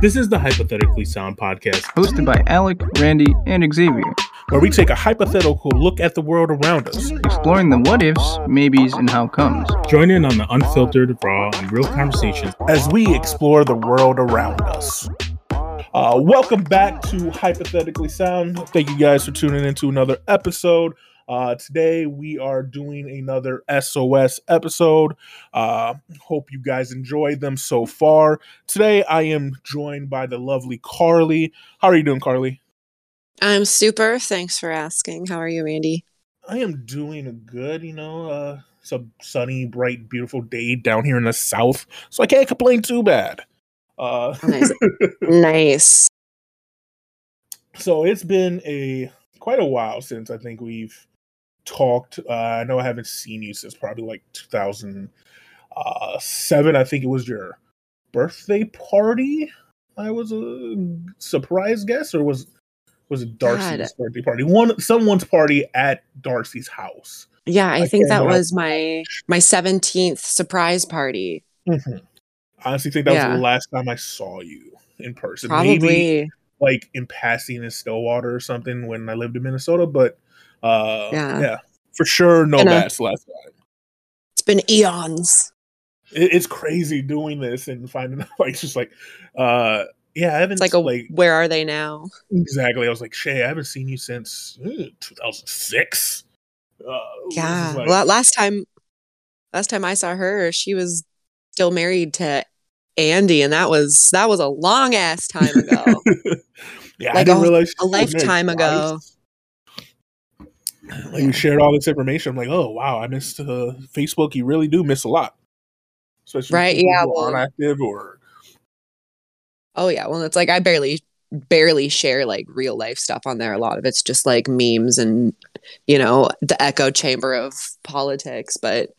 This is the Hypothetically Sound podcast, hosted by Alec, Randy, and Xavier, where we take a hypothetical look at the world around us, exploring the what ifs, maybes, and how comes. Join in on the unfiltered, raw, and real conversations as we explore the world around us. Uh, welcome back to Hypothetically Sound. Thank you guys for tuning into another episode. Uh, today we are doing another SOS episode. Uh, hope you guys enjoyed them so far. Today I am joined by the lovely Carly. How are you doing, Carly? I'm super. Thanks for asking. How are you, Randy? I am doing good. You know, uh, it's a sunny, bright, beautiful day down here in the south, so I can't complain too bad. Uh, nice. nice. So it's been a quite a while since I think we've talked. Uh, I know I haven't seen you since probably like 2007. I think it was your birthday party. I was a surprise guest, or was was it Darcy's God. birthday party? One someone's party at Darcy's house. Yeah, I, I think that was my my 17th surprise party. Mm-hmm. I honestly think that yeah. was the last time I saw you in person. Probably. Maybe like in passing in Stillwater or something when I lived in Minnesota, but uh, yeah. yeah, for sure, no bats last time. It's been eons. It, it's crazy doing this and finding out, like, just like, uh, yeah, I haven't it's like a like where are they now? Exactly. I was like, Shay, I haven't seen you since uh, 2006. Uh, yeah. Like, well, last time, last time I saw her, she was still married to Andy, and that was that was a long ass time ago. yeah, like I didn't a, realize a lifetime ago. Like you shared all this information. I'm like, oh wow, I missed uh, Facebook. You really do miss a lot, especially right. Yeah, well, active or. Oh yeah, well it's like I barely barely share like real life stuff on there. A lot of it's just like memes and you know the echo chamber of politics. But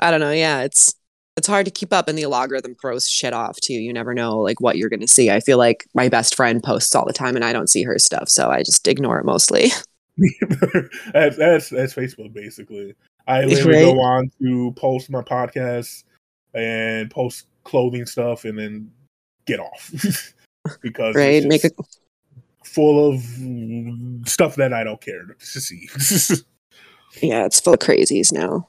I don't know. Yeah, it's it's hard to keep up, and the algorithm throws shit off too. You never know like what you're going to see. I feel like my best friend posts all the time, and I don't see her stuff, so I just ignore it mostly. that's, that's that's Facebook basically. I literally right. go on to post my podcast and post clothing stuff and then get off because right make a full of stuff that I don't care to see. yeah, it's full of crazies now.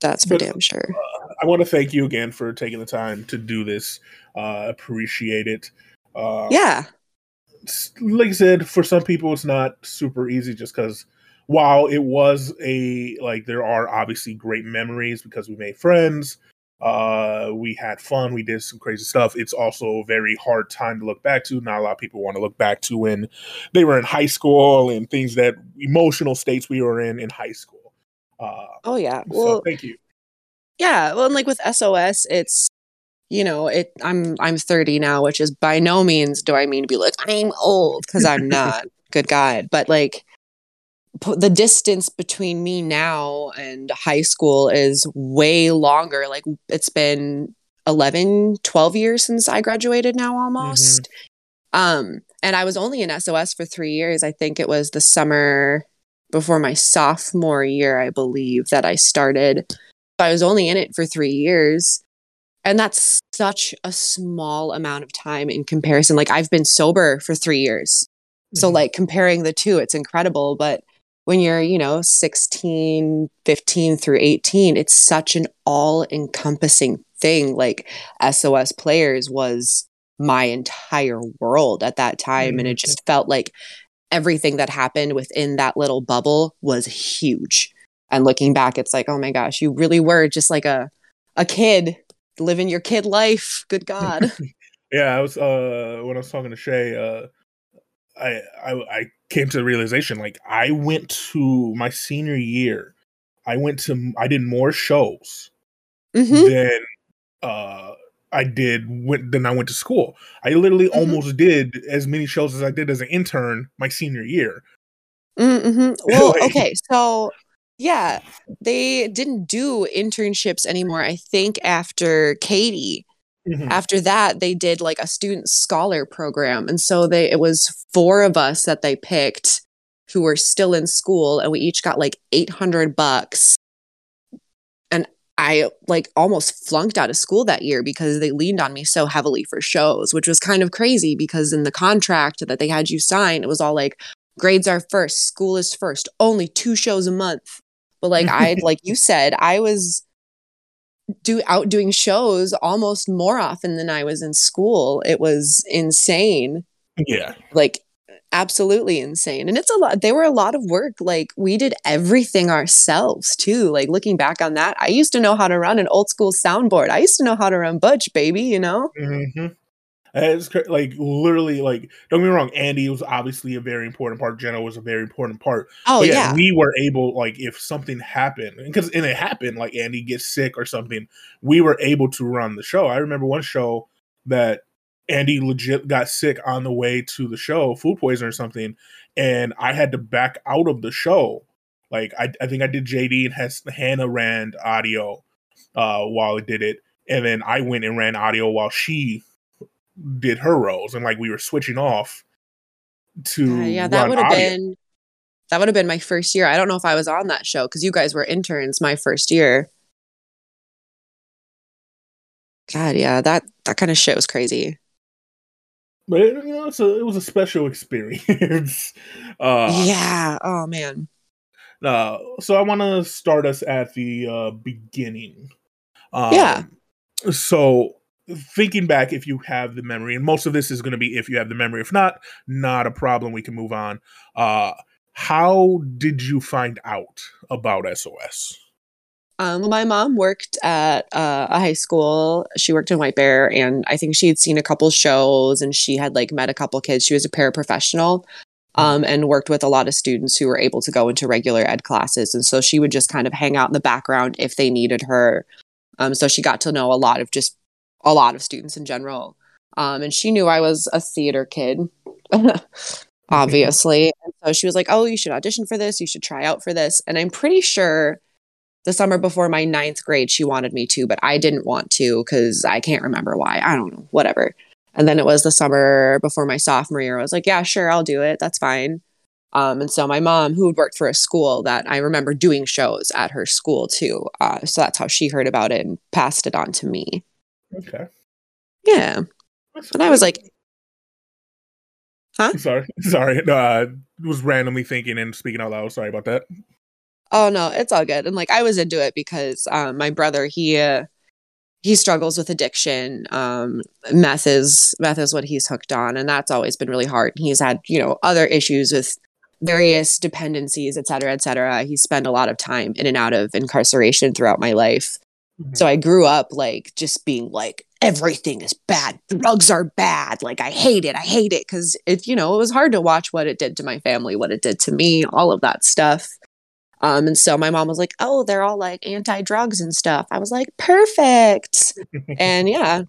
That's for but, damn sure. Uh, I want to thank you again for taking the time to do this. Uh, appreciate it. Uh, yeah like I said, for some people, it's not super easy just because while it was a like there are obviously great memories because we made friends, uh, we had fun, we did some crazy stuff. It's also a very hard time to look back to. Not a lot of people want to look back to when they were in high school and things that emotional states we were in in high school. Uh, oh yeah, well, so thank you. Yeah, well, and like with SOS, it's you know, it I'm I'm 30 now, which is by no means do I mean to be like I'm old because I'm not. Good God, but like the distance between me now and high school is way longer. Like it's been 11, 12 years since I graduated now almost. Mm-hmm. Um and I was only in SOS for 3 years. I think it was the summer before my sophomore year, I believe, that I started. I was only in it for 3 years and that's such a small amount of time in comparison. Like i've been sober for three years. Mm-hmm. so like comparing the two it's incredible. But when you're you know 16 15 through 18 it's such an all encompassing thing. Like sos players was my entire world at that time mm-hmm. and it just felt like everything that happened within that little bubble was huge. And looking back it's like oh my gosh you really were just like a a kid living your kid life. Good God. yeah, I was uh when I was talking to Shay, uh I, I I came to the realization like I went to my senior year, I went to I did more shows mm-hmm. than uh I did when then I went to school. I literally mm-hmm. almost did as many shows as I did as an intern my senior year. Mm-hmm. Well, like, okay, so yeah, they didn't do internships anymore. I think after Katie. Mm-hmm. After that, they did like a student scholar program. And so they it was four of us that they picked who were still in school and we each got like 800 bucks. And I like almost flunked out of school that year because they leaned on me so heavily for shows, which was kind of crazy because in the contract that they had you sign, it was all like grades are first, school is first, only two shows a month. But like I like you said, I was do out doing shows almost more often than I was in school. It was insane. Yeah. Like absolutely insane. And it's a lot they were a lot of work. Like we did everything ourselves too. Like looking back on that, I used to know how to run an old school soundboard. I used to know how to run Butch, baby, you know? Mm-hmm. It's like literally like don't get me wrong, Andy was obviously a very important part. Jenna was a very important part. Oh But yeah. we were able like if something happened because and it happened like Andy gets sick or something, we were able to run the show. I remember one show that Andy legit got sick on the way to the show, food poison or something, and I had to back out of the show. Like I, I think I did JD and has Hannah ran audio uh while I did it, and then I went and ran audio while she did her roles, and like we were switching off to Uh, yeah, that would have been that would have been my first year. I don't know if I was on that show because you guys were interns my first year. God, yeah, that that kind of shit was crazy. but it, you know, it's a, it was a special experience. uh, yeah. Oh man. Uh, so I want to start us at the uh, beginning. Um, Yeah. So thinking back, if you have the memory, and most of this is going to be if you have the memory. If not, not a problem. We can move on. Uh, how did you find out about SOS? Um, my mom worked at uh, a high school. She worked in White Bear, and I think she had seen a couple shows, and she had like met a couple kids. She was a paraprofessional, um, and worked with a lot of students who were able to go into regular ed classes. And so she would just kind of hang out in the background if they needed her. Um, so she got to know a lot of just a lot of students in general. Um, and she knew I was a theater kid, obviously. And so she was like, "Oh, you should audition for this. You should try out for this." And I'm pretty sure the summer before my ninth grade, she wanted me to, but I didn't want to because I can't remember why. I don't know, whatever. And then it was the summer before my sophomore year. I was like, yeah, sure, I'll do it. That's fine. Um, and so my mom, who had worked for a school that I remember doing shows at her school too. Uh, so that's how she heard about it and passed it on to me. Okay. Yeah. And I was like, huh? sorry, sorry. No, I was randomly thinking and speaking out loud. Sorry about that. Oh no, it's all good. And like I was into it because um, my brother he uh, he struggles with addiction. Um, meth is meth is what he's hooked on, and that's always been really hard. He's had you know other issues with various dependencies, et cetera, et cetera. He spent a lot of time in and out of incarceration throughout my life. So I grew up like just being like everything is bad. Drugs are bad. Like I hate it. I hate it because it you know it was hard to watch what it did to my family, what it did to me, all of that stuff. Um, and so my mom was like, "Oh, they're all like anti-drugs and stuff." I was like, "Perfect." and yeah,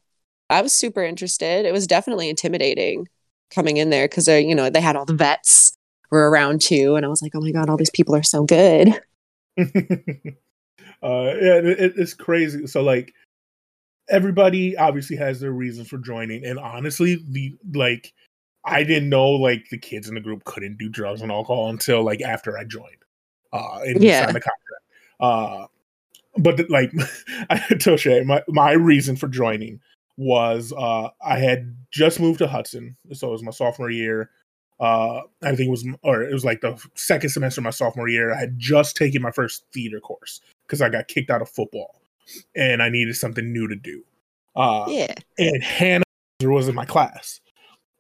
I was super interested. It was definitely intimidating coming in there because they, you know they had all the vets were around too, and I was like, "Oh my god, all these people are so good." uh yeah it, it's crazy. So like everybody obviously has their reasons for joining. And honestly the like i didn't know like the kids in the group couldn't do drugs and alcohol until like after i joined uh and Yeah. signed the contract. Uh but the- like i told Shay, my, my reason for joining was uh i had just moved to hudson so it was my sophomore year. Uh i think it was or it was like the second semester of my sophomore year. I had just taken my first theater course because i got kicked out of football and i needed something new to do uh Yeah, and hannah was in my class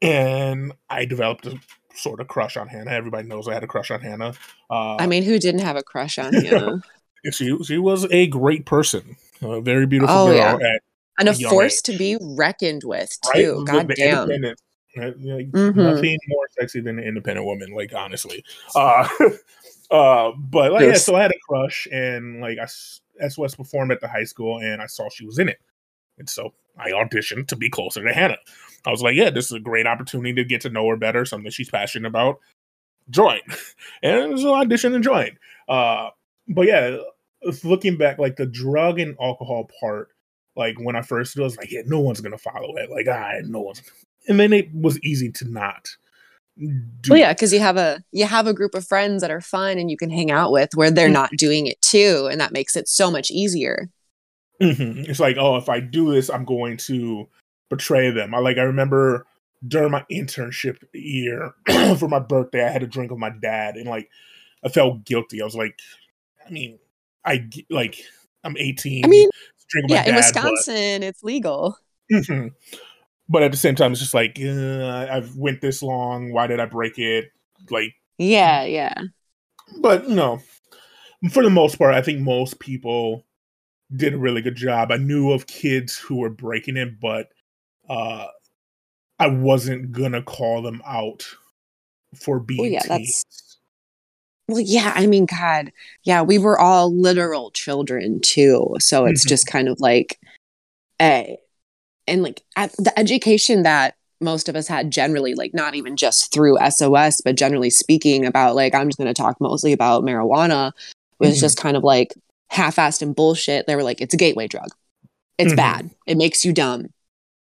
and i developed a sort of crush on hannah everybody knows i had a crush on hannah uh I mean, who didn't have a crush on you? she, she was a great person a very beautiful Oh, girl yeah. at and a force age. to be reckoned with too. The- God the damn. independent- uh, like, Mhm. Nothing more sexy than an independent woman, like honestly. Uh, uh, but like, yeah, so I had a crush, and like I s- SOS performed at the high school, and I saw she was in it, and so I auditioned to be closer to Hannah. I was like, yeah, this is a great opportunity to get to know her better, something she's passionate about. Join, and so I auditioned and joined. Uh, but yeah, looking back, like the drug and alcohol part like when I first did, I was like, yeah, no one's gonna follow it. Like, ah, no one's. And then it was easy to not. Do Well, yeah, because you have a you have a group of friends that are fun and you can hang out with where they're Mhm. not doing it too, and that makes it so much easier. Mhm. It's like, oh, if I do this, I'm going to betray them. I like I remember during my internship year for my birthday, I had a drink with my dad, and like I felt guilty. I was like, I mean, I like I'm 18. I mean, drink with my Yeah, in Wisconsin, it's legal. But, Mhm. But at the same time, it's just like uh, I've went this long. Why did I break it? Like, Yeah, yeah. but you know, for the most part, I think most people did a really good job. I knew of kids who were breaking it, but uh, I wasn't gonna call them out for being Well, yeah, teens. that's well, yeah. I mean, God, yeah, we were all literal children too, so it's Mhm. just kind of like, a, and like at the education that most of us had generally, like not even just through SOS, but generally speaking about like I'm just going to talk mostly about marijuana was Mhm. just kind of like half-assed and bullshit. They were like, it's a gateway drug. It's Mhm. bad. It makes you dumb.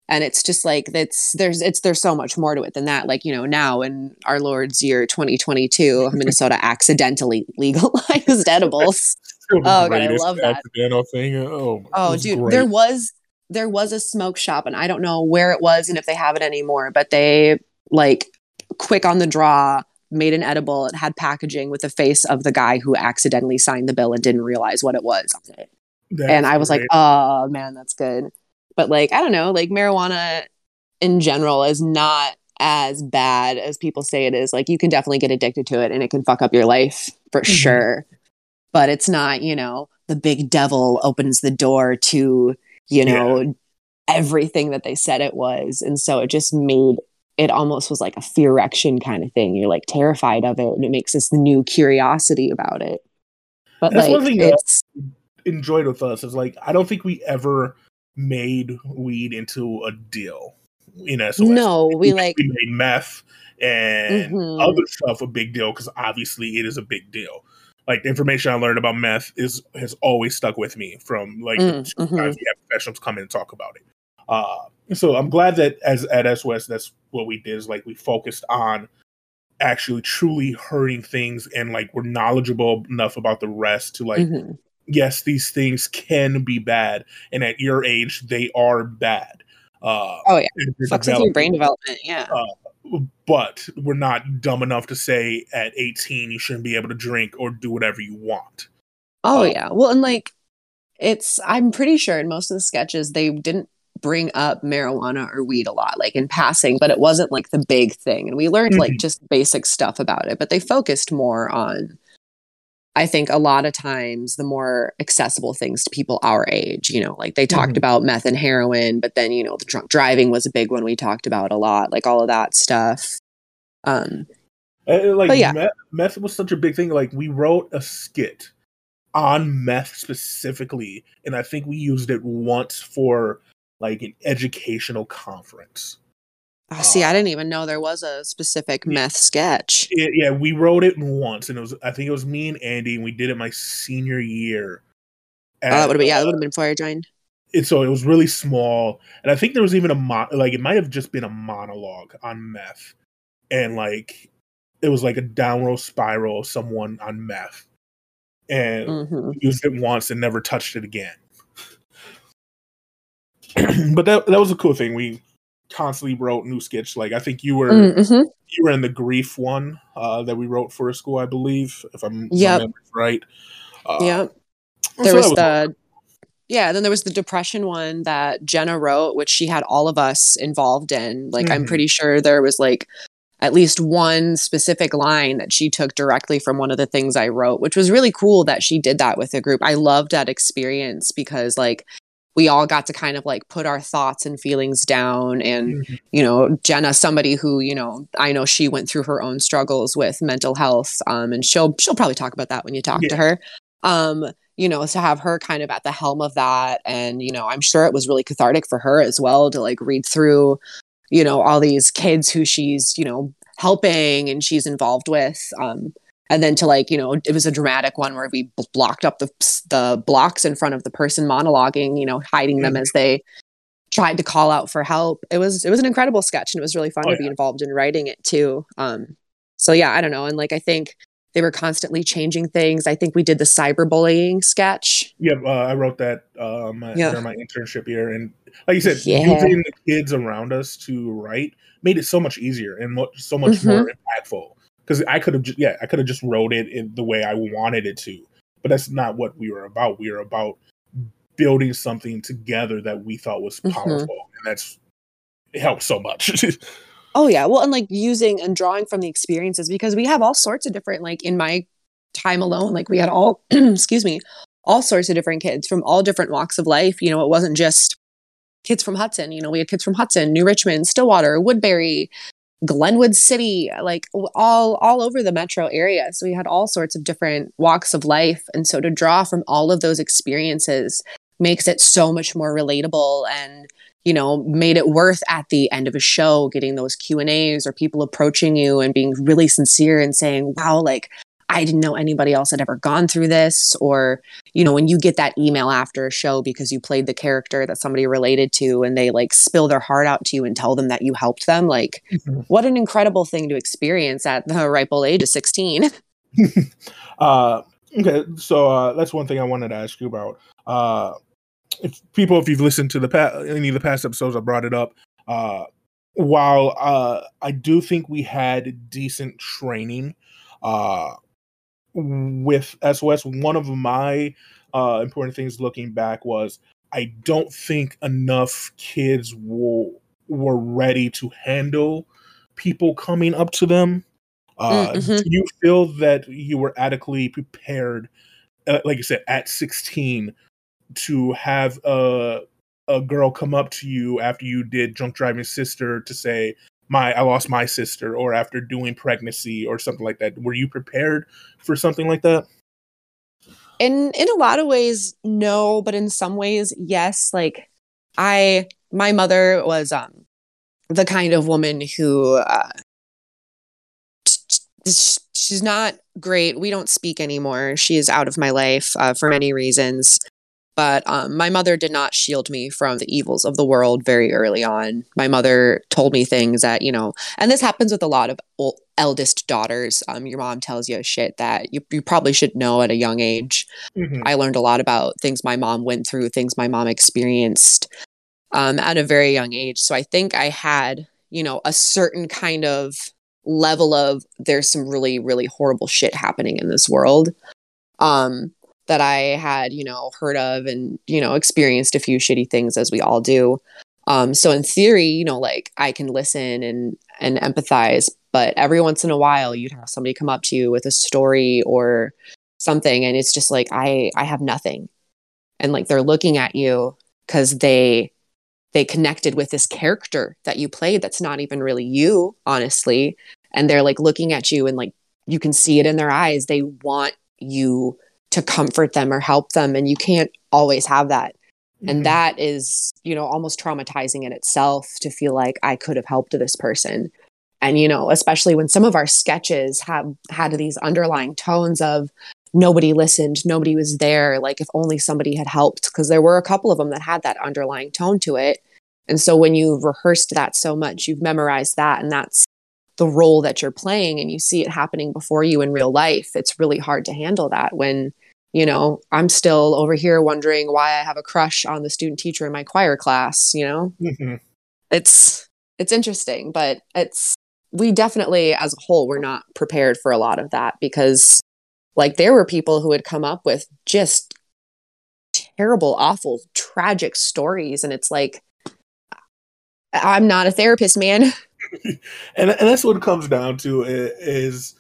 And it's just like that's there's it's there's so much more to it than that. Like, you know, now in our Lord's year 2022, Minnesota accidentally legalized edibles. It was the Oh, God, I love that. accidental thing. Oh, Oh, dude, great. there was there was a smoke shop, and I don't know where it was and if they have it anymore. But they like quick on the draw made an edible. It had packaging with the face of the guy who accidentally signed the bill and didn't realize what it was on it. That's and I was like, oh man, that's good. But like, I don't know, like marijuana in general is not as bad as people say it is. Like, you can definitely get addicted to it and it can fuck up your life for Mhm. sure. But it's not, you know, the big devil opens the door to, you know, everything that they said it was. And so it just made it almost was like a fear erection kind of thing. You're like terrified of it and it makes this new curiosity about it. But That's like, one thing that- it's, enjoyed with us is like I don't think we ever made weed into a deal in SOS. no, we like, we made meth and Mhm. other stuff a big deal because obviously it is a big deal. Like the information I learned about meth is has always stuck with me from like Mm, the 2 mhm. times we have professionals come in and talk about it. Uh, so I'm glad that as at SOS that's what we did is like we focused on actually truly hurting things and like we're knowledgeable enough about the rest to like mhm. yes, these things can be bad, and at your age, they are bad. Uh, Oh, yeah. fucks with your brain development. Yeah. But we're not dumb enough to say at 18 you shouldn't be able to drink or do whatever you want. Oh uh, yeah. Well, and like it's I'm pretty sure in most of the sketches they didn't bring up marijuana or weed a lot like in passing, but it wasn't like the big thing. And we learned like Mhm. just basic stuff about it, but they focused more on I think a lot of times the more accessible things to people our age, you know, like they talked Mhm. about meth and heroin, but then, you know, the drunk driving was a big one we talked about a lot, like all of that stuff. Um, Uh, like yeah. meth, meth was such a big thing. Like we wrote a skit on meth specifically, and I think we used it once for like an educational conference. Oh, see, Uh, I didn't even know there was a specific Yeah. meth sketch. It, yeah, we wrote it once, and it was I think it was me and Andy, and we did it my senior year. Oh, that would have been, yeah, uh, that would have been before I joined. it, so it was really small and i think there was even a mo- like it might have just been a monologue on meth and like it was like a downward spiral of someone on meth and hmm we used it once and never touched it again but that that was a cool thing we constantly wrote new sketch like i think you were hmm you were in the grief one uh that we wrote for a school i believe if i'm Yep. right uh, yeah. There that was was the yeah, then there was the depression one that Jenna wrote, which she had all of us involved in. Like I'm Mhm. pretty sure there was like at least one specific line that she took directly from one of the things I wrote, which was really cool that she did that with a group. I loved that experience because like we all got to kind of like put our thoughts and feelings down and Mhm. you know jenna somebody who you know i know she went through her own struggles with mental health um and she'll she'll probably talk about that when you talk to her um you know to have her kind of at the helm of that and you know i'm sure it was really cathartic for her as well to like read through you know all these kids who she's you know helping and she's involved with um and then to like you know it was a dramatic one where we blocked up the the blocks in front of the person monologuing you know hiding them Mhm. as they tried to call out for help it was it was an incredible sketch and it was really fun Oh, to be involved in writing it too um so yeah i don't know and like i think they were constantly changing things. I think we did the cyberbullying sketch. Yeah, uh, I wrote that um, yeah. during my internship year, and like you said, yeah. using the kids around us to write made it so much easier and so much mm-hmm. more impactful. Because I could have, just, yeah, I could have just wrote it in the way I wanted it to, but that's not what we were about. We were about building something together that we thought was mm-hmm. powerful, mm-hmm. and that's it helps so much. oh yeah, well, and like using and drawing from the experiences because we have all sorts of different like in my time alone, like we had all excuse me, all sorts of different kids from all different walks of life. You know, it wasn't just kids from Hudson. You know, we had kids from Hudson, New Richmond, Stillwater, Woodbury, Glenwood City, like all all over the metro area. So we had all sorts of different walks of life, and so to draw from all of those experiences makes it so much more relatable and you know made it worth at the end of a show getting those q and a's or people approaching you and being really sincere and saying wow like i didn't know anybody else had ever gone through this or you know when you get that email after a show because you played the character that somebody related to and they like spill their heart out to you and tell them that you helped them like mm-hmm. what an incredible thing to experience at the ripe old age of 16 uh okay so uh that's one thing i wanted to ask you about uh if people, if you've listened to the any of the past episodes, I brought it up. Uh, while uh, I do think we had decent training uh, with SOS, one of my uh, important things looking back was I don't think enough kids were were ready to handle people coming up to them. Uh, mm-hmm. Do you feel that you were adequately prepared, uh, like you said, at 16 to have a a girl come up to you after you did drunk driving sister to say my I lost my sister or after doing pregnancy or something like that. Were you prepared for something like that? In in a lot of ways no, but in some ways yes. Like I my mother was um the kind of woman who uh she's not great. We don't speak anymore. She is out of my life uh, for many reasons. But um, my mother did not shield me from the evils of the world very early on. My mother told me things that, you know, and this happens with a lot of old, eldest daughters. Um, your mom tells you shit that you, you probably should know at a young age. Mm-hmm. I learned a lot about things my mom went through, things my mom experienced um, at a very young age. So I think I had, you know, a certain kind of level of there's some really, really horrible shit happening in this world. Um, that I had, you know, heard of and, you know, experienced a few shitty things as we all do. Um, so in theory, you know, like I can listen and and empathize, but every once in a while you'd have somebody come up to you with a story or something and it's just like I I have nothing. And like they're looking at you cuz they they connected with this character that you played that's not even really you, honestly. And they're like looking at you and like you can see it in their eyes. They want you to comfort them or help them and you can't always have that. Mm-hmm. and that is you know almost traumatizing in itself to feel like i could have helped this person. And you know especially when some of our sketches have had these underlying tones of nobody listened nobody was there like if only somebody had helped because there were a couple of them that had that underlying tone to it. And so when you've rehearsed that so much you've memorized that and that's the role that you're playing and you see it happening before you in real life it's really hard to handle that when you know i'm still over here wondering why i have a crush on the student teacher in my choir class you know mm-hmm. it's it's interesting but it's we definitely as a whole we're not prepared for a lot of that because like there were people who had come up with just terrible awful tragic stories and it's like i'm not a therapist man and and that's what it comes down to is,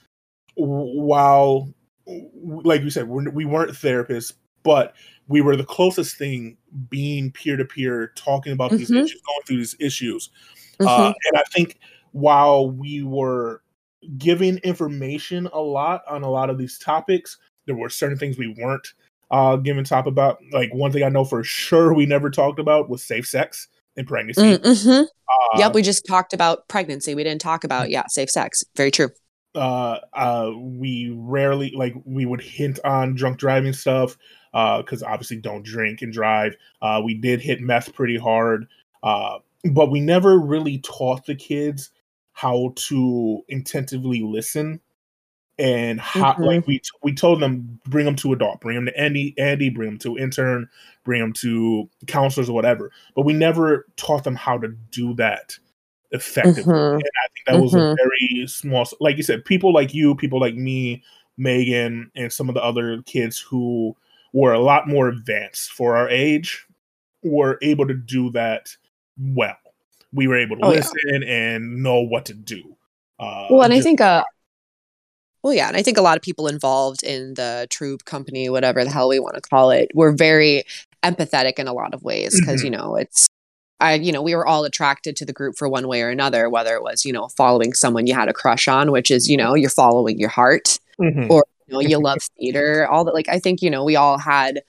while like you said we weren't therapists but we were the closest thing being peer to peer talking about mm-hmm. these issues going through these issues uh, mm-hmm. uh, and i think while we were giving information a lot on a lot of these topics there were certain things we weren't uh giving top about like one thing i know for sure we never talked about was safe sex in pregnancy. Mm, mm-hmm. Uh, yep, we just talked about pregnancy. We didn't talk about yeah, safe sex. Very true. Uh, uh, we rarely like we would hint on drunk driving stuff because uh, obviously don't drink and drive. Uh, we did hit meth pretty hard, uh, but we never really taught the kids how to intentively listen and how mm-hmm. like we we told them bring them to adult, bring them to Andy, Andy, bring them to intern, bring them to counselors or whatever. But we never taught them how to do that effectively. Mm-hmm. And I think that mm-hmm. was a mm-hmm. very small, like you said, people like you, people like me, Megan, and some of the other kids who were a lot more advanced for our age were able to do that well. We were able to oh, listen yeah. and know what to do. Uh, well, and I think uh, well, yeah, and I think a lot of people involved in the troupe company, whatever the hell we want to call it, were very empathetic in a lot of ways because mm-hmm. you know it's I, you know, we were all attracted to the group for one way or another, whether it was, you know, following someone you had a crush on, which is, you know, you're following your heart, mm-hmm. or, you know, you love theater, all that. Like, I think, you know, we all had,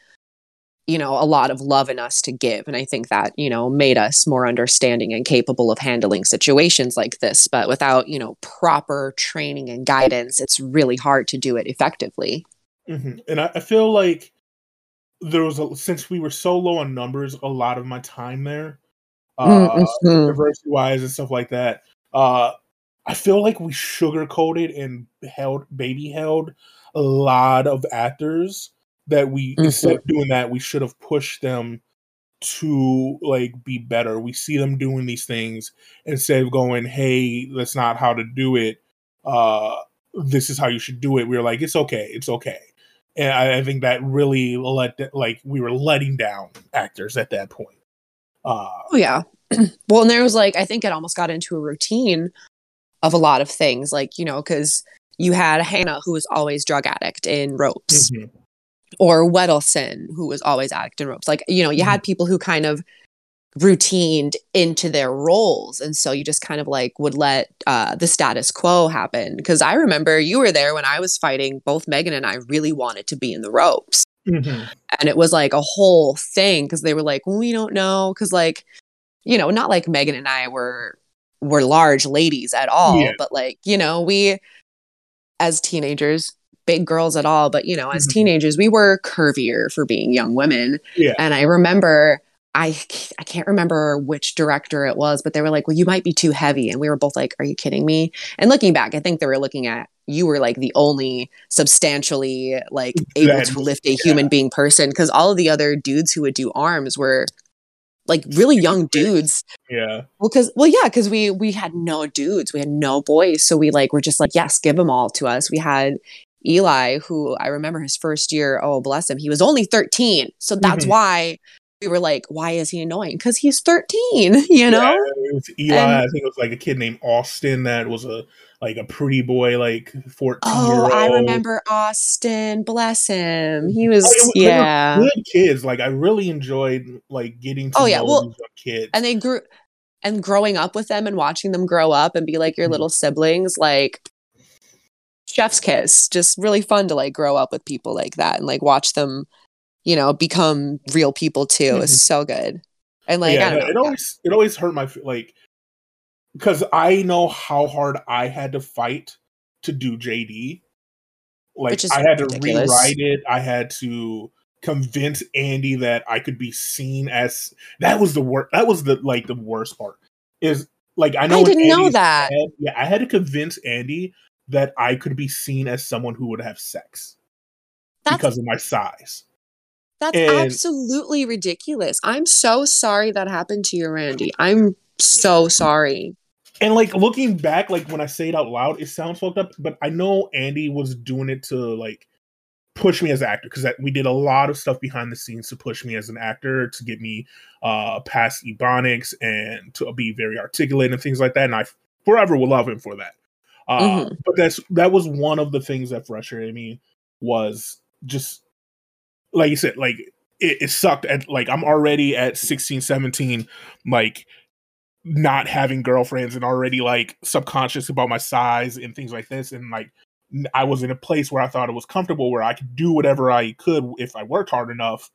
you know, a lot of love in us to give. And I think that, you know, made us more understanding and capable of handling situations like this. But without, you know, proper training and guidance, it's really hard to do it effectively. Mm-hmm. And I, I feel like there was a, since we were so low on numbers, a lot of my time there uh, mm-hmm. diversity wise and stuff like that. Uh, I feel like we sugarcoated and held baby held a lot of actors that we mm-hmm. instead of doing that we should have pushed them to like be better. We see them doing these things instead of going, "Hey, that's not how to do it. Uh, this is how you should do it." We are like, "It's okay, it's okay," and I, I think that really let like we were letting down actors at that point. Uh, oh yeah. well, and there was like I think it almost got into a routine of a lot of things, like you know, because you had Hannah who was always drug addict in ropes, mm-hmm. Or Weddleson who was always addict in ropes. Like you know, you mm-hmm. had people who kind of routined into their roles and so you just kind of like would let uh, the status quo happen because i remember you were there when i was fighting both megan and i really wanted to be in the ropes Mm-hmm. And it was like a whole thing because they were like, we don't know. Because, like, you know, not like Megan and I were were large ladies at all, yeah. but like, you know, we as teenagers, big girls at all, but you know, as mm-hmm. teenagers, we were curvier for being young women. Yeah. And I remember I I can't remember which director it was, but they were like, "Well, you might be too heavy," and we were both like, "Are you kidding me?" And looking back, I think they were looking at you were like the only substantially like able to lift a human yeah. being person because all of the other dudes who would do arms were like really young dudes. Yeah. Well, because well, yeah, because we we had no dudes, we had no boys, so we like were just like, yes, give them all to us. We had Eli, who I remember his first year. Oh, bless him, he was only thirteen, so that's mm-hmm. why we were like, why is he annoying? Because he's 13, you know? Yeah, Eli, and, I think it was like a kid named Austin that was a like a pretty boy, like 14 Oh, I remember Austin. Bless him. He was, was yeah. good kids. Like I really enjoyed like getting to oh, yeah. well, kids. And they grew and growing up with them and watching them grow up and be like your mm-hmm. little siblings, like chef's kiss. Just really fun to like grow up with people like that and like watch them you know, become real people too. Mm-hmm. Is so good. And like, yeah, it always it always hurt my like because I know how hard I had to fight to do JD. Like I had ridiculous. to rewrite it. I had to convince Andy that I could be seen as that was the worst. That was the like the worst part is like I know I didn't know that. Head, yeah, I had to convince Andy that I could be seen as someone who would have sex That's, because of my size. That's and, absolutely ridiculous. I'm so sorry that happened to you, Randy. I'm so sorry. And like looking back, like when I say it out loud, it sounds fucked up, but I know Andy was doing it to like push me as an actor because we did a lot of stuff behind the scenes to push me as an actor to get me uh past ebonics and to be very articulate and things like that. And I forever will love him for that. Uh, mm-hmm. But that's that was one of the things that frustrated me was just like you said, like it, it sucked at like I'm already at 16, 17, like not having girlfriends and already like subconscious about my size and things like this. And like I was in a place where I thought it was comfortable where I could do whatever I could if I worked hard enough.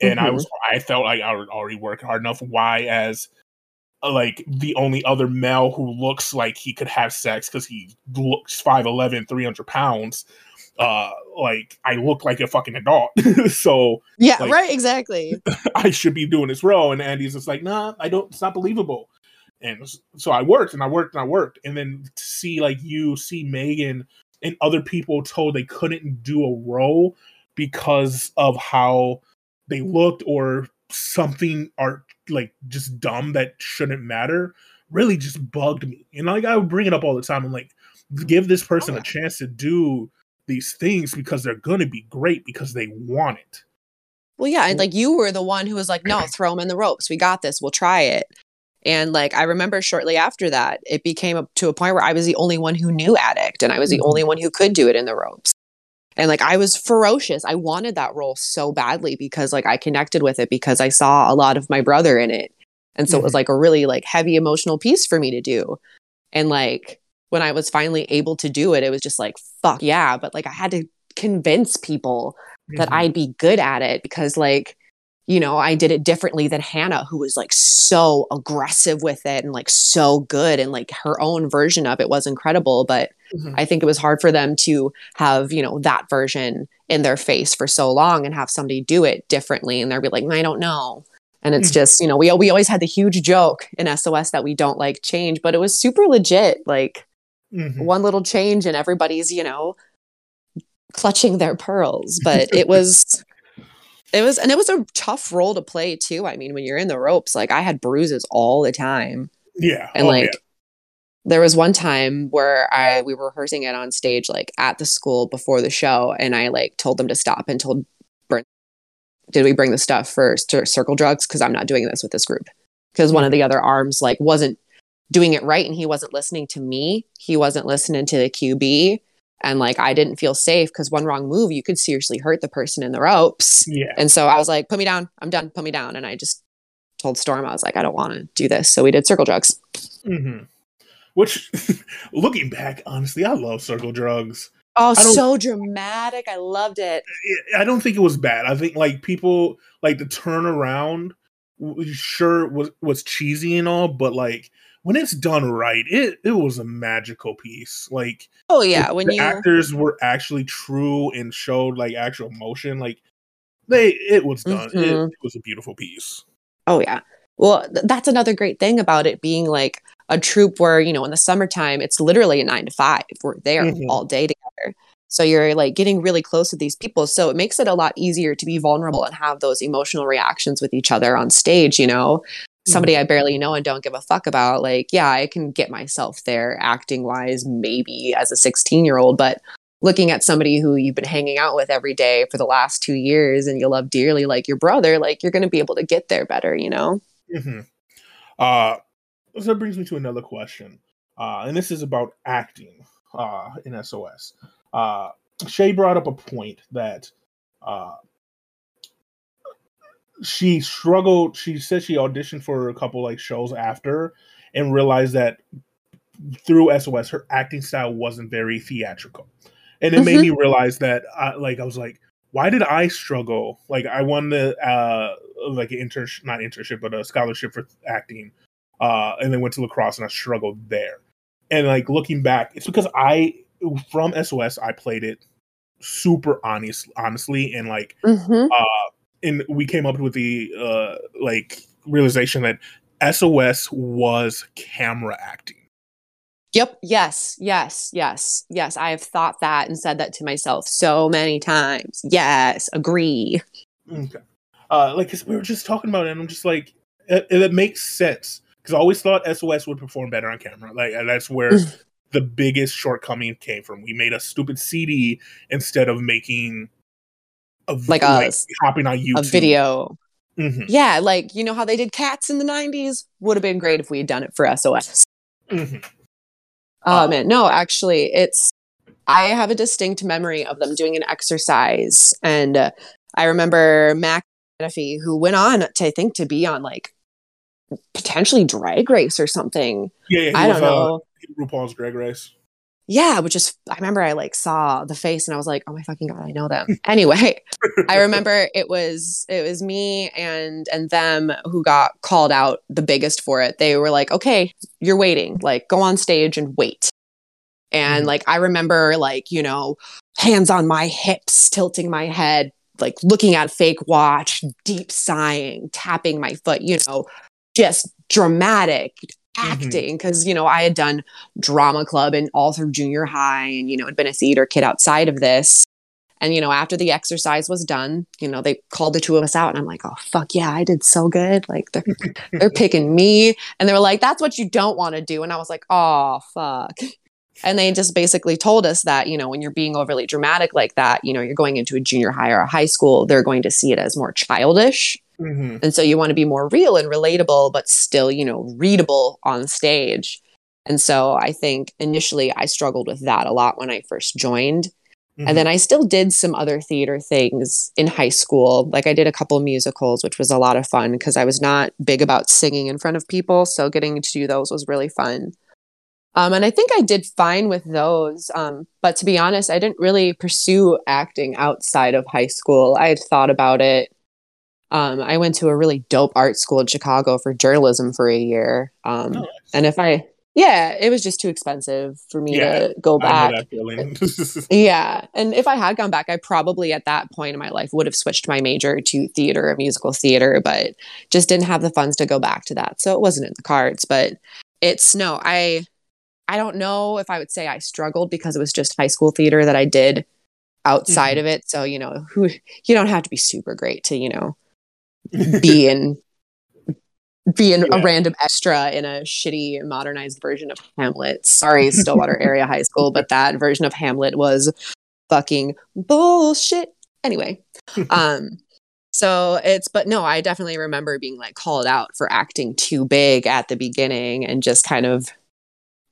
And mm-hmm. I was I felt like I would already work hard enough. Why as like the only other male who looks like he could have sex because he looks 5'11, 300 pounds uh like I look like a fucking adult. so Yeah, like, right, exactly. I should be doing this role. And Andy's just like, nah, I don't it's not believable. And so I worked and I worked and I worked. And then to see like you see Megan and other people told they couldn't do a role because of how they looked or something are like just dumb that shouldn't matter really just bugged me. And like I would bring it up all the time. I'm like, give this person a chance to do these things because they're going to be great because they want it. Well, yeah, and like you were the one who was like, "No, throw them in the ropes. We got this. We'll try it." And like I remember shortly after that, it became up to a point where I was the only one who knew addict and I was the mm-hmm. only one who could do it in the ropes. And like I was ferocious. I wanted that role so badly because like I connected with it because I saw a lot of my brother in it. And so mm-hmm. it was mm-hmm. like a really like heavy emotional piece for me to do. And like when I was finally able to do it, it was just like, fuck yeah. But like I had to convince people mm-hmm. that I'd be good at it because like you know, I did it differently than Hannah, who was like so aggressive with it and like so good. And like her own version of it was incredible. But mm-hmm. I think it was hard for them to have, you know, that version in their face for so long and have somebody do it differently. And they'll be like, I don't know. And it's mm-hmm. just, you know, we, we always had the huge joke in SOS that we don't like change, but it was super legit. Like mm-hmm. one little change and everybody's, you know, clutching their pearls. But it was it was and it was a tough role to play too. I mean when you're in the ropes like i had bruises all the time. Yeah. And oh, like yeah. there was one time where i we were rehearsing it on stage like at the school before the show and i like told them to stop and told Brent, did we bring the stuff for circle drugs? Because i'm not doing this with this group. Because one of the other arms like wasn't doing it right and he wasn't listening to me. He wasn't listening to the qb and like I didn't feel safe because one wrong move you could seriously hurt the person in the ropes. Yeah. And so I was like, put me down. I'm done. Put me down. And I just told Storm I was like, I don't want to do this. So we did circle drugs. Mm-hmm. Which, looking back, honestly, I love circle drugs. Oh, so dramatic! I loved it. I don't think it was bad. I think like people like the turnaround. Sure, was was cheesy and all, but like when it's done right, it it was a magical piece. Like oh yeah, when the you actors were actually true and showed like actual emotion, like they it was done. Mm-hmm. It, it, was a beautiful piece. Oh yeah. Well, th- that's another great thing about it being like a troupe where you know in the summertime it's literally a nine to five. We're there mm-hmm. all day together. So you're like getting really close to these people. So it makes it a lot easier to be vulnerable and have those emotional reactions with each other on stage, you know? Somebody I barely know and don't give a fuck about, like, yeah, I can get myself there acting wise, maybe as a 16 year old, but looking at somebody who you've been hanging out with every day for the last two years and you love dearly, like your brother, like you're going to be able to get there better, you know? Mm-hmm. Uh, so that brings me to another question. Uh, and this is about acting uh, in SOS. Uh, Shay brought up a point that uh, she struggled. She said she auditioned for a couple like shows after and realized that through SOS her acting style wasn't very theatrical, and it mm-hmm. made me realize that I, like I was like, why did I struggle? Like I won the uh like an internship, not internship, but a scholarship for acting, uh, and then went to La Crosse and I struggled there. And like looking back, it's because I from SOS I played it super honest honestly and like mm-hmm. uh and we came up with the uh like realization that SOS was camera acting. Yep. Yes. Yes. Yes. Yes. I have thought that and said that to myself so many times. Yes. Agree. Okay. Uh, like, we were just talking about it, and I'm just like, it, it makes sense because I always thought SOS would perform better on camera. Like, that's where the biggest shortcoming came from. We made a stupid CD instead of making of like, like us hopping on YouTube. A video. Mm-hmm. Yeah, like you know how they did cats in the '90s. Would have been great if we had done it for SOS. Mm-hmm. Oh uh, man, no, actually, it's. I have a distinct memory of them doing an exercise, and uh, I remember Mac Menefee, who went on to I think to be on like potentially Drag Race or something. Yeah, yeah I don't know. Uh, RuPaul's Drag Race yeah, which is I remember I like saw the face and I was like, oh my fucking god, I know them. anyway, I remember it was it was me and and them who got called out the biggest for it. They were like, okay, you're waiting, like go on stage and wait. And mm-hmm. like I remember like, you know, hands on my hips, tilting my head, like looking at fake watch, deep sighing, tapping my foot, you know, just dramatic Mm-hmm. acting because you know I had done drama club and all through junior high and you know had been a theater kid outside of this. And you know after the exercise was done you know they called the two of us out and I'm like oh fuck yeah I did so good. Like they're they're picking me. And they were like that's what you don't want to do. And I was like oh fuck. And they just basically told us that you know when you're being overly dramatic like that you know you're going into a junior high or a high school they're going to see it as more childish Mm-hmm. and so you want to be more real and relatable, but still, you know, readable on stage. And so I think initially I struggled with that a lot when I first joined. And then I still did some other theater things in high school. Like I did a couple of musicals, which was a lot of fun because I was not big about singing in front of people. So getting to do those was really fun. Um, and I think I did fine with those. Um, but to be honest, I didn't really pursue acting outside of high school. I had thought about it um, I went to a really dope art school in Chicago for journalism for a year. Um, Oh, and if I, yeah, it was just too expensive for me Yeah, to go back. know that feeling. Yeah. And if I had gone back, I probably at that point in my life would have switched my major to theater or musical theater, but just didn't have the funds to go back to that. So it wasn't in the cards. But it's no, I I don't know if I would say I struggled because it was just high school theater that I did outside of it. So, you know, who you don't have to be super great to, you know, be in be Yeah. a random extra in a shitty modernized version of Hamlet. Sorry, Stillwater Area High School, but that version of Hamlet was fucking bullshit. Anyway, um, so it's but no, I definitely remember being like called out for acting too big at the beginning and just kind of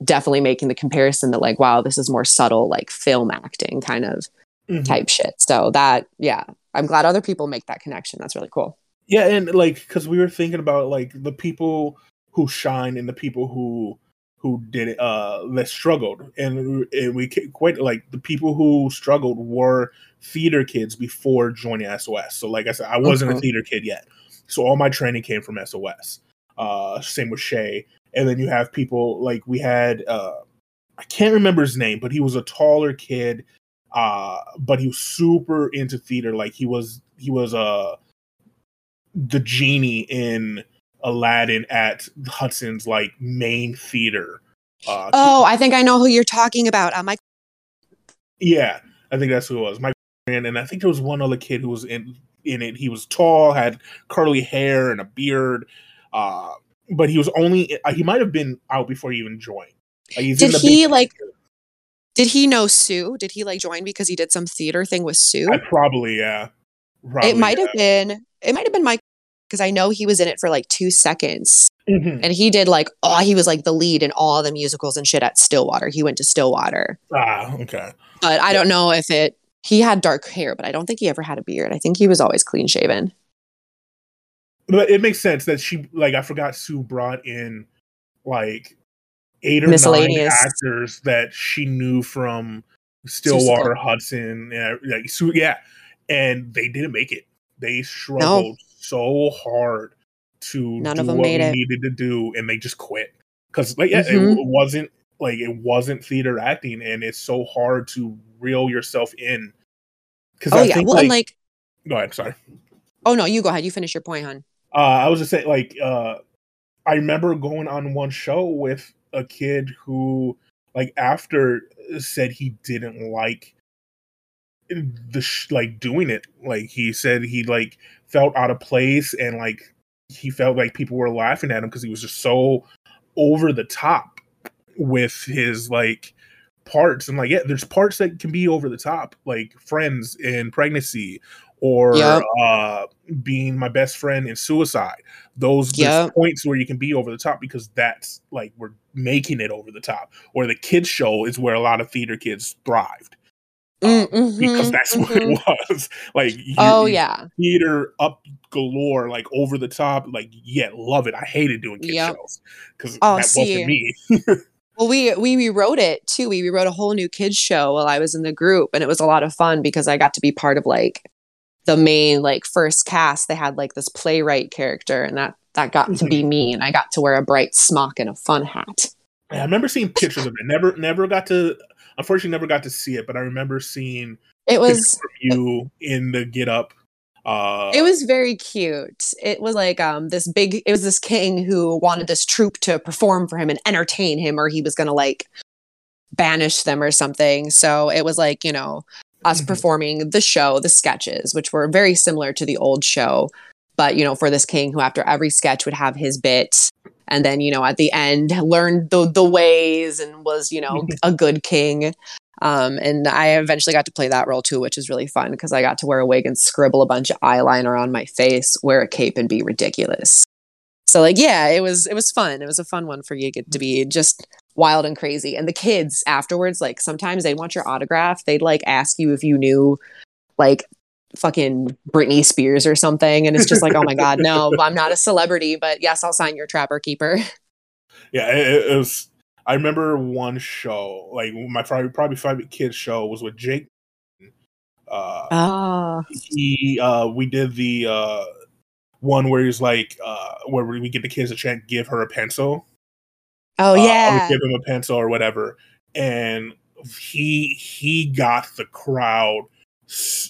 definitely making the comparison that like wow this is more subtle like film acting kind of Mhm. type shit so that yeah i'm glad other people make that connection that's really cool Yeah, and like because we were thinking about like the people who shine and the people who who did it uh that struggled, and, and we quite like the people who struggled were theater kids before joining SOS. So like I said, I wasn't a Mhm. theater kid yet, so all my training came from SOS. Uh, same with Shay, and then you have people like we had uh I can't remember his name, but he was a taller kid, uh, but he was super into theater. Like he was he was uh the genie in Aladdin at Hudson's like main theater. Uh, oh i think i know who you're talking about uh, mike yeah, I think that's who it was. Mike and and I think there was one other kid who was in in it. He was tall, had curly hair and a beard. Uh, but he was only uh, he might have been out before he even joined. Like, he's in Did he, like- did he know sue did he like join because he did some theater thing with sue I probably yeah. Probably, it might yeah. have been it might have been mike because i know he was in it for like two seconds. Mhm. and he did like oh he was like the lead in all the musicals and shit at stillwater. He went to stillwater. Ah, okay. but i don't know if it he had dark hair but i don't think he ever had a beard. I think he was always clean shaven. But it makes sense that she like I forgot Sue brought in like eight or nine actors that she knew from Stillwater, Hudson, and like Sue, yeah, and they didn't make it. They struggled so hard to None do of them what made we it. needed to do, and they just quit because like yeah, Mhm. it wasn't like it wasn't theater acting, and it's so hard to reel yourself in. Because oh I yeah think well like, and like go ahead, sorry. oh no you go ahead you finish your point hon Uh, I was just saying, like, uh, I remember going on one show with a kid who, like, after said he didn't like the sh- like doing it. Like, he said he like felt out of place and like he felt like people were laughing at him because he was just so over the top with his like parts and like yeah there's parts that can be over the top like friends in pregnancy or Yep. uh being my best friend in suicide those Yep. points where you can be over the top because that's like we're making it over the top or the kids show is where a lot of theater kids thrived uh, Mm, because mhm, that's what mhm. it was like you, oh you- yeah theater up galore like over the top like yeah love it i hated doing kid Yep. shows because Oh, that see. wasn't me Well, we we rewrote it too. We rewrote a whole new kids show while I was in the group, and it was a lot of fun because I got to be part of like the main like first cast. They had like this playwright character, and that that got to be me, and I got to wear a bright smock and a fun hat. I remember seeing pictures of it. Never, never got to. Unfortunately, never got to see it. But I remember seeing It was you in the get up. Uh, it was very cute. It was like um this big. It was this king who wanted this troupe to perform for him and entertain him, or he was gonna like banish them or something. So it was like you know us Mhm. performing the show, the sketches, which were very similar to the old show, but you know for this king who after every sketch would have his bit. And then, you know, at the end, learned the the ways and was, you know, a good king. Um, and I eventually got to play that role too, which is really fun because I got to wear a wig and scribble a bunch of eyeliner on my face, wear a cape, and be ridiculous. So like, yeah, it was it was fun. It was a fun one for you to be just wild and crazy. And the kids afterwards, like sometimes they'd want your autograph. They'd like ask you if you knew like fucking Britney Spears or something, and it's just like, oh my god, no, I'm not a celebrity, but yes, I'll sign your Trapper Keeper. yeah, it, it was. I remember one show, like my probably probably favorite kids show was with Jake. Uh, Oh, he uh we did the uh one where he's like uh where we get the kids to chant give her a pencil oh uh, yeah, give him a pencil or whatever and he he got the crowd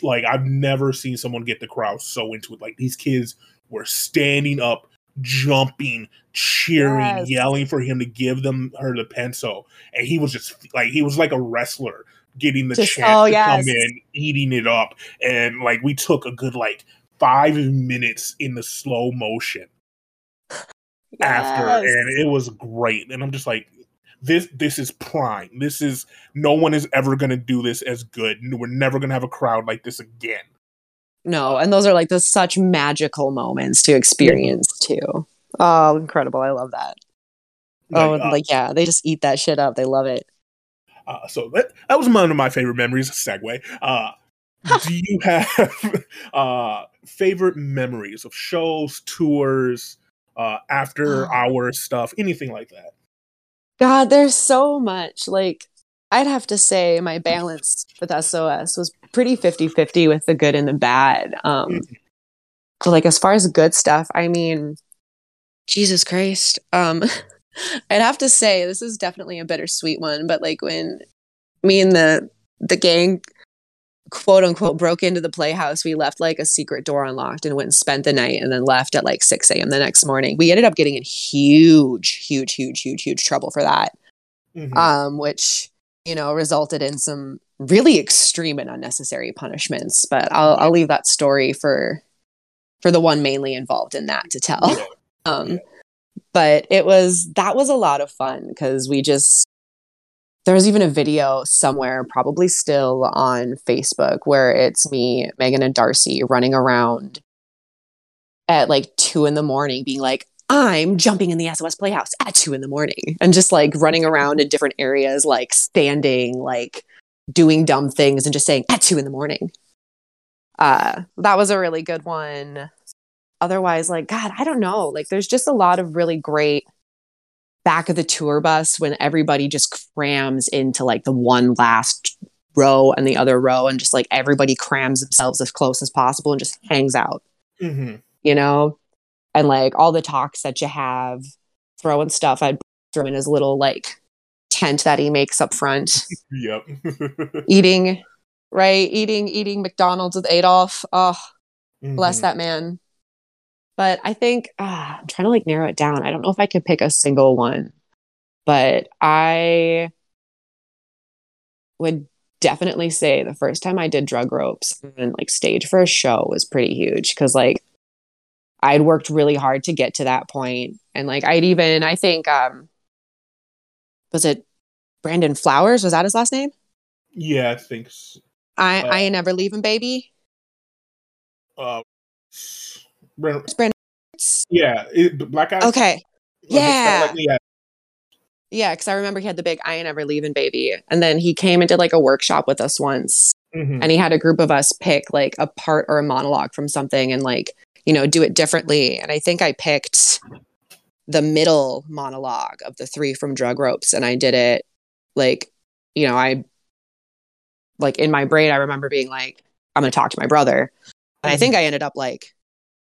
like i've never seen someone get the crowd so into it. Like these kids were standing up jumping cheering Yes. yelling for him to give them her the pencil. And he was just like he was like a wrestler getting the Just- chance oh, to yes. come in eating it up. And like we took a good like five minutes in the slow motion after and it was great. And i'm just like this this is prime this is no one is ever going to do this as good we're never going to have a crowd like this again No, and those are like the such magical moments to experience too. Oh, incredible! I love that. Oh, Like, and, uh, like yeah, they just eat that shit up. They love it. uh, so that, that was one of my favorite memories segue uh do you have uh favorite memories of shows tours uh after hour stuff anything like that God, there's so much. Like, I'd have to say my balance with SOS was pretty 50 50 with the good and the bad. Um, but like, as far as good stuff, I mean, Jesus Christ. Um, I'd have to say this is definitely a bittersweet one, but like when me and the the gang quote unquote broke into the playhouse, we left like a secret door unlocked and went and spent the night and then left at like 6 a.m. the next morning. We ended up getting in huge, huge, huge, huge, huge trouble for that Mhm. um, which you know resulted in some really extreme and unnecessary punishments. But I'll I'll leave that story for for the one mainly involved in that to tell. Yeah. Um, Yeah. but it was that was a lot of fun because we just there was even a video somewhere, probably still on Facebook, where it's me, Megan, and Darcy running around at like two in the morning, being like, I'm jumping in the SOS Playhouse at two in the morning and just like running around in different areas, like standing, like doing dumb things and just saying at two in the morning. Uh, that was a really good one. Otherwise, like, God, I don't know. Like, there's just a lot of really great back of the tour bus when everybody just crams into like the one last row and the other row and just like everybody crams themselves as close as possible and just hangs out Mhm. you know, and like all the talks that you have, throwing stuff. I'd throw in his little like tent that he makes up front, Yep. eating, right? Eating, eating McDonald's with Adolf. Oh, bless Mhm. that man. But I think ah, I'm trying to like narrow it down. I don't know if I could pick a single one, but I would definitely say the first time I did drug ropes and like stage for a show was pretty huge because like I'd worked really hard to get to that point, and like I'd even I think um was it Brandon Flowers was that his last name? Yeah, I think. I Uh, I ain't never leaving, baby. Uh, s- Brandon- yeah, it, Black Eyes. Okay, Yeah. Like, yeah. Yeah, because I remember he had the big I ain't ever leaving baby. And then he came and did like a workshop with us once. Mhm. And he had a group of us pick like a part or a monologue from something and like, you know, do it differently. And I think I picked the middle monologue of the three from Drug Ropes. And I did it like, you know, I like in my brain, I remember being like, I'm gonna talk to my brother. And I think I ended up like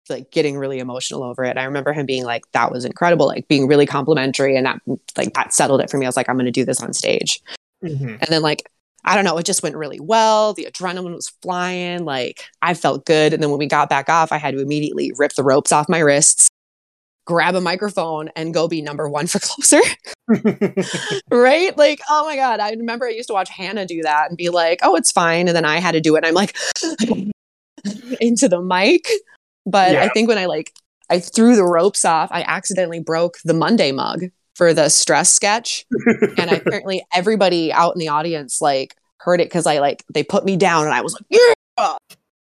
like getting really emotional over it. I remember him being like, that was incredible, like being really complimentary and that like that settled it for me. I was like, I'm gonna do this on stage. Mhm. And then like I don't know, it just went really well. The adrenaline was flying. Like I felt good. And then when we got back off, I had to immediately rip the ropes off my wrists, grab a microphone, and go be number one for closer. right? Like, oh my God. I remember I used to watch Hannah do that and be like, oh, it's fine. And then I had to do it. And I'm like, into the mic. But yeah. I think when I like, I threw the ropes off, I accidentally broke the Monday mug for the stress sketch. and I, apparently everybody out in the audience like heard it because I like they put me down and I was like, yeah,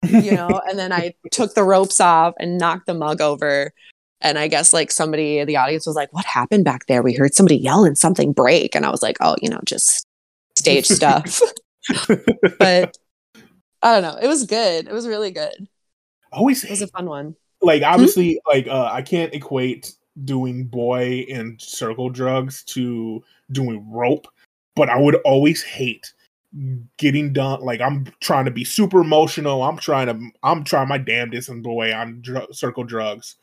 you know, and then I took the ropes off and knocked the mug over. And I guess like somebody in the audience was like, What happened back there? We heard somebody yell and something break. And I was like, Oh, you know, just stage stuff. but I don't know. It was good. It was really good. Always it was a fun one. Like obviously, hmm? like uh I can't equate doing boy and circle drugs to doing rope, but I would always hate getting done like i'm trying to be super emotional i'm trying to i'm trying my damnedest in boy on dr- circle drugs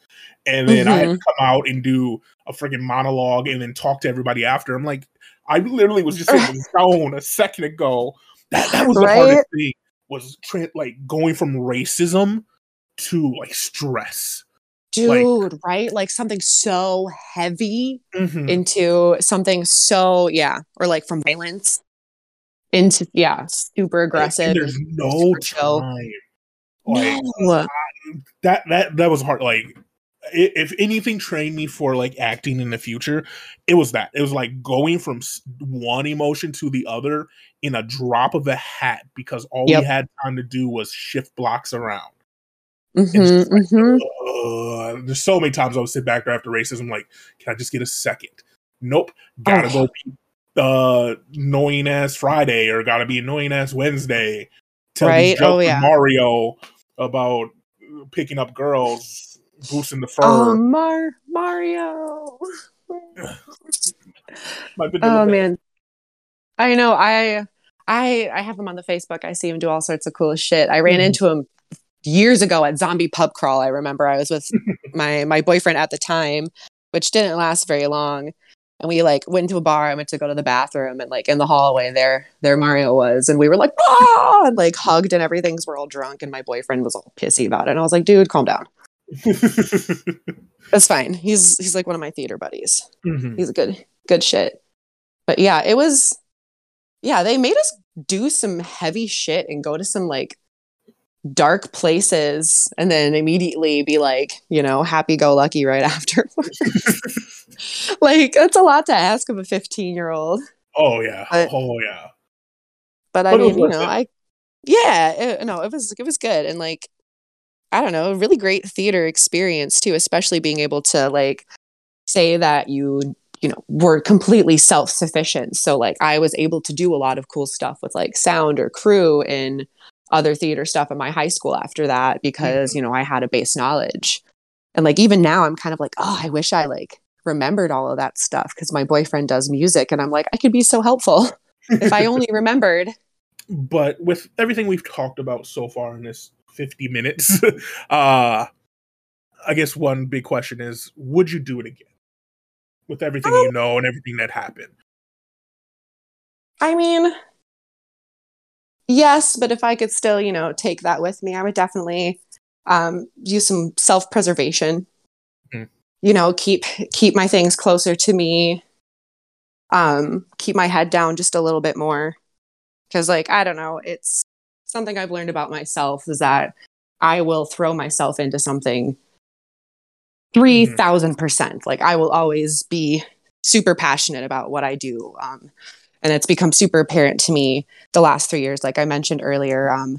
and then mm-hmm. i come out and do a freaking monologue and then talk to everybody after i'm like i literally was just in the zone a second ago that that was the right? hardest thing was tra- like going from racism to like stress. Dude like, right? Like something so heavy mm-hmm. into something so yeah or like from violence into yeah super aggressive and there's no time. Like, no. that that that was hard. Like if anything trained me for like acting in the future it was that. It was like going from one emotion to the other in a drop of a hat because all yep. we had time to do was shift blocks around Mm-hmm, like, mm-hmm. there's so many times I would sit back there after racism, like, can I just get a second? Nope, gotta oh. go be uh, annoying ass Friday or gotta be annoying ass Wednesday. Tell right? Oh yeah, Mario about picking up girls, boosting the fur. Oh, Mar Mario. oh man, I know. I I I have him on the Facebook. I see him do all sorts of cool shit. I ran mm-hmm. into him years ago at Zombie Pub Crawl. I remember I was with my my boyfriend at the time, which didn't last very long. And we like went to a bar. I went to go to the bathroom, and like in the hallway there, there Mario was, and we were like, ah, and, like hugged and everything. Cause we're all drunk, and my boyfriend was all pissy about it. And I was like, dude, calm down. That's fine. He's he's like one of my theater buddies. Mm-hmm. He's a good good shit. But yeah, it was. Yeah, they made us do some heavy shit and go to some like dark places and then immediately be like, you know, happy go lucky right after. like that's a lot to ask of a 15 year old. Oh yeah. But, oh yeah. But I mean, you know, I yeah, it, no, it was it was good and like I don't know, a really great theater experience too, especially being able to like say that you you know were completely self-sufficient so like i was able to do a lot of cool stuff with like sound or crew and other theater stuff in my high school after that because, mm-hmm. you know, I had a base knowledge. And like even now I'm kind of like, oh, I wish I like remembered all of that stuff because my boyfriend does music and I'm like, I could be so helpful if I only remembered. But with everything we've talked about so far in this 50 minutes, uh I guess one big question is would you do it again? With everything um, you know and everything that happened. I mean, yes, but if I could still, you know, take that with me, I would definitely um, use some self preservation. Mm. You know, keep keep my things closer to me. Um, keep my head down just a little bit more, because like I don't know, it's something I've learned about myself is that I will throw myself into something three mm-hmm. thousand percent. Like I will always be super passionate about what I do. Um, and it's become super apparent to me the last three years. Like i mentioned earlier um,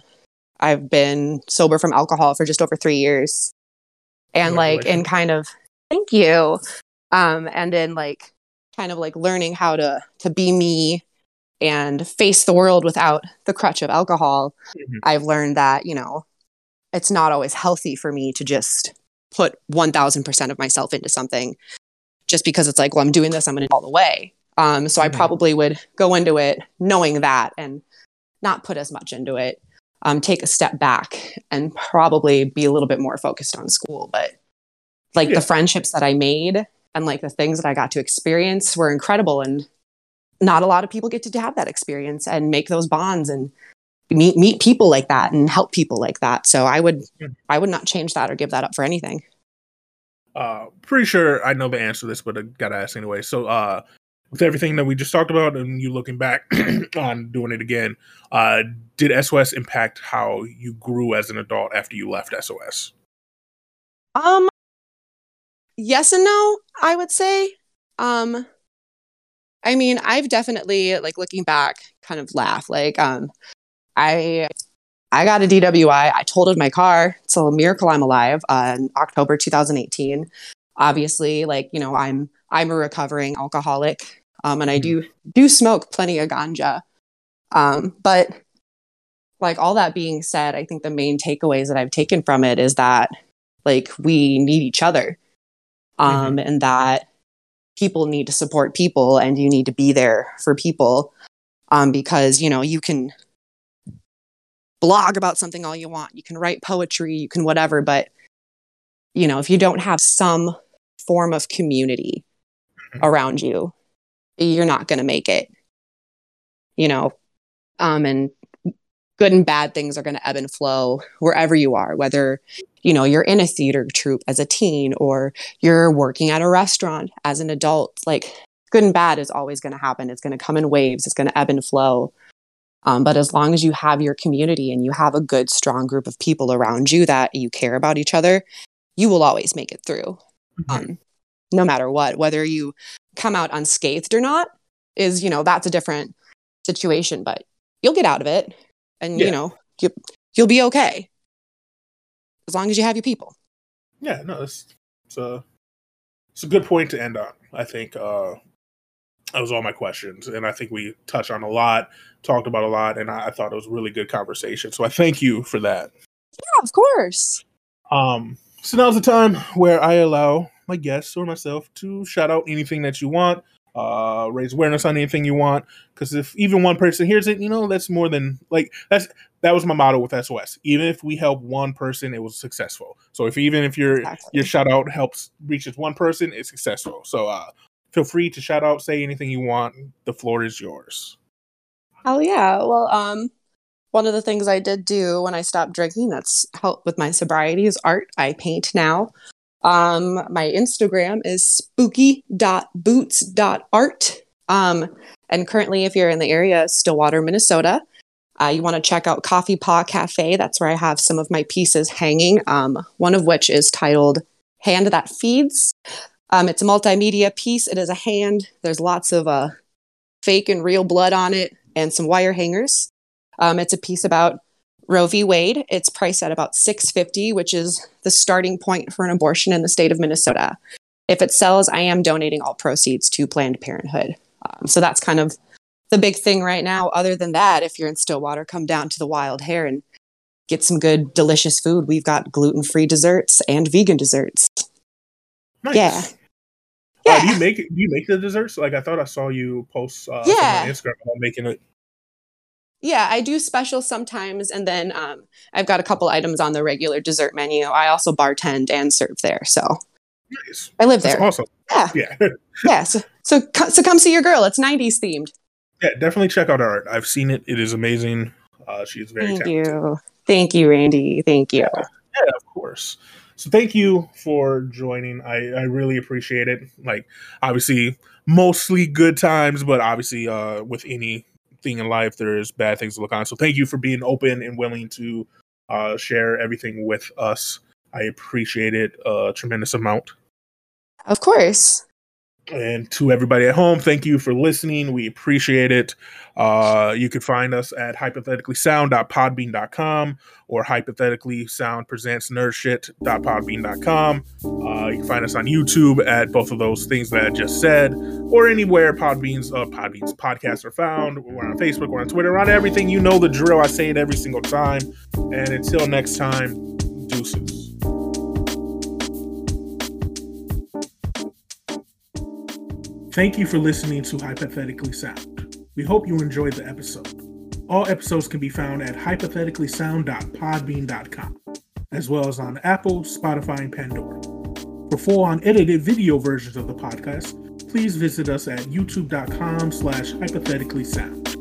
i've been sober from alcohol for just over three years. And like in kind of thank you. Um and in like kind of like learning how to to be me and face the world without the crutch of alcohol mm-hmm. i've learned that you know it's not always healthy for me to just put 1000% of myself into something just because it's like well i'm doing this i'm going to all the way um, so I mm-hmm. probably would go into it knowing that and not put as much into it. Um, take a step back and probably be a little bit more focused on school. But like yeah. the friendships that I made and like the things that I got to experience were incredible. And not a lot of people get to have that experience and make those bonds and meet meet people like that and help people like that. So I would. I would not change that or give that up for anything. Uh, pretty sure I know the answer to this, but I gotta ask anyway. So, uh, with everything that we just talked about, and you looking back on doing it again, uh, did SOS impact how you grew as an adult after you left SOS? Um yes and no, I would say. Um I mean, I've definitely like looking back kind of laugh. Like um I I got a DWI. I totaled my car. It's a miracle I'm alive uh, in October 2018. Obviously, like, you know, I'm I'm a recovering alcoholic. Um and I do do smoke plenty of ganja. Um but like all that being said, I think the main takeaways that I've taken from it is that like we need each other. Um and that people need to support people and you need to be there for people. Um because you know you can blog about something all you want. You can write poetry. You can whatever. But you know if you don't have some form of community Mhm. around you you're not going to make it. You know um and good and bad things are going to ebb and flow wherever you are whether you know you're in a theater troupe as a teen or you're working at a restaurant as an adult like good and bad is always going to happen. It's going to come in waves. It's going to ebb and flow. Um, but as long as you have your community and you have a good strong group of people around you that you care about each other you will always make it through um, no matter what whether you come out unscathed or not is you know that's a different situation but you'll get out of it and Yeah. you know you, you'll be okay as long as you have your people Yeah, no, it's it's a it's a good point to end on. I think uh, that was all my questions, and I think we touched on a lot, talked about a lot, and I, I thought it was a really good conversation. So I thank you for that. yeah of course Um, so now's the time where I allow my guests or myself to shout out anything that you want, uh, raise awareness on anything you want. Because if even one person hears it, you know that's more than like that's that was my motto with SOS. Even if we help one person, it was successful. So if even if your Exactly. your shout out helps reaches one person, it's successful. So uh, feel free to shout out, say anything you want. The floor is yours. Oh yeah. Well, um, one of the things I did do when I stopped drinking that's helped with my sobriety is art. I paint now. Um, my Instagram is spooky.boots.art. Um, and currently, if you're in the area, Stillwater, Minnesota, uh, you want to check out Coffee Paw Cafe. That's where I have some of my pieces hanging. Um, one of which is titled "Hand That Feeds." Um, it's a multimedia piece. It is a hand. There's lots of uh, fake and real blood on it and some wire hangers. Um, it's a piece about Roe v. Wade. It's priced at about six fifty, which is the starting point for an abortion in the state of Minnesota. If it sells, I am donating all proceeds to Planned Parenthood. Um, so that's kind of the big thing right now. Other than that, if you're in Stillwater, come down to the Wild Hare and get some good, delicious food. We've got gluten-free desserts and vegan desserts. Nice. Yeah. Uh, Yeah. do you make do you make the desserts? Like I thought I saw you post uh, Yeah. on Instagram about making it. Yeah, I do special sometimes, and then um, I've got a couple items on the regular dessert menu. I also bartend and serve there, so Nice. I live That's there. awesome. Yeah, Yeah. yeah. So, so, so come see your girl. It's '90s themed. Yeah, definitely check out her art. I've seen it. It is amazing. Uh, she's very Thank talented. you, thank you, Randy. Thank you. Yeah, of course. So thank you for joining. I, I really appreciate it. Like obviously mostly good times, but obviously uh with anything in life there's bad things to look on. So thank you for being open and willing to uh share everything with us. I appreciate it a tremendous amount. Of course. And to everybody at home, thank you for listening. We appreciate it. Uh, you can find us at hypotheticallysound.podbean.com or hypothetically sound presents nerdshit.podbean.com. Uh, you can find us on YouTube at both of those things that I just said, or anywhere Podbeans, uh, Podbeans podcasts are found. We're on Facebook, we're on Twitter, we're on everything. You know the drill. I say it every single time. And until next time, deuces. Thank you for listening to Hypothetically Sound. We hope you enjoyed the episode. All episodes can be found at hypotheticallysound.podbean.com, as well as on Apple, Spotify, and Pandora. For full unedited video versions of the podcast, please visit us at youtube.com slash hypothetically sound.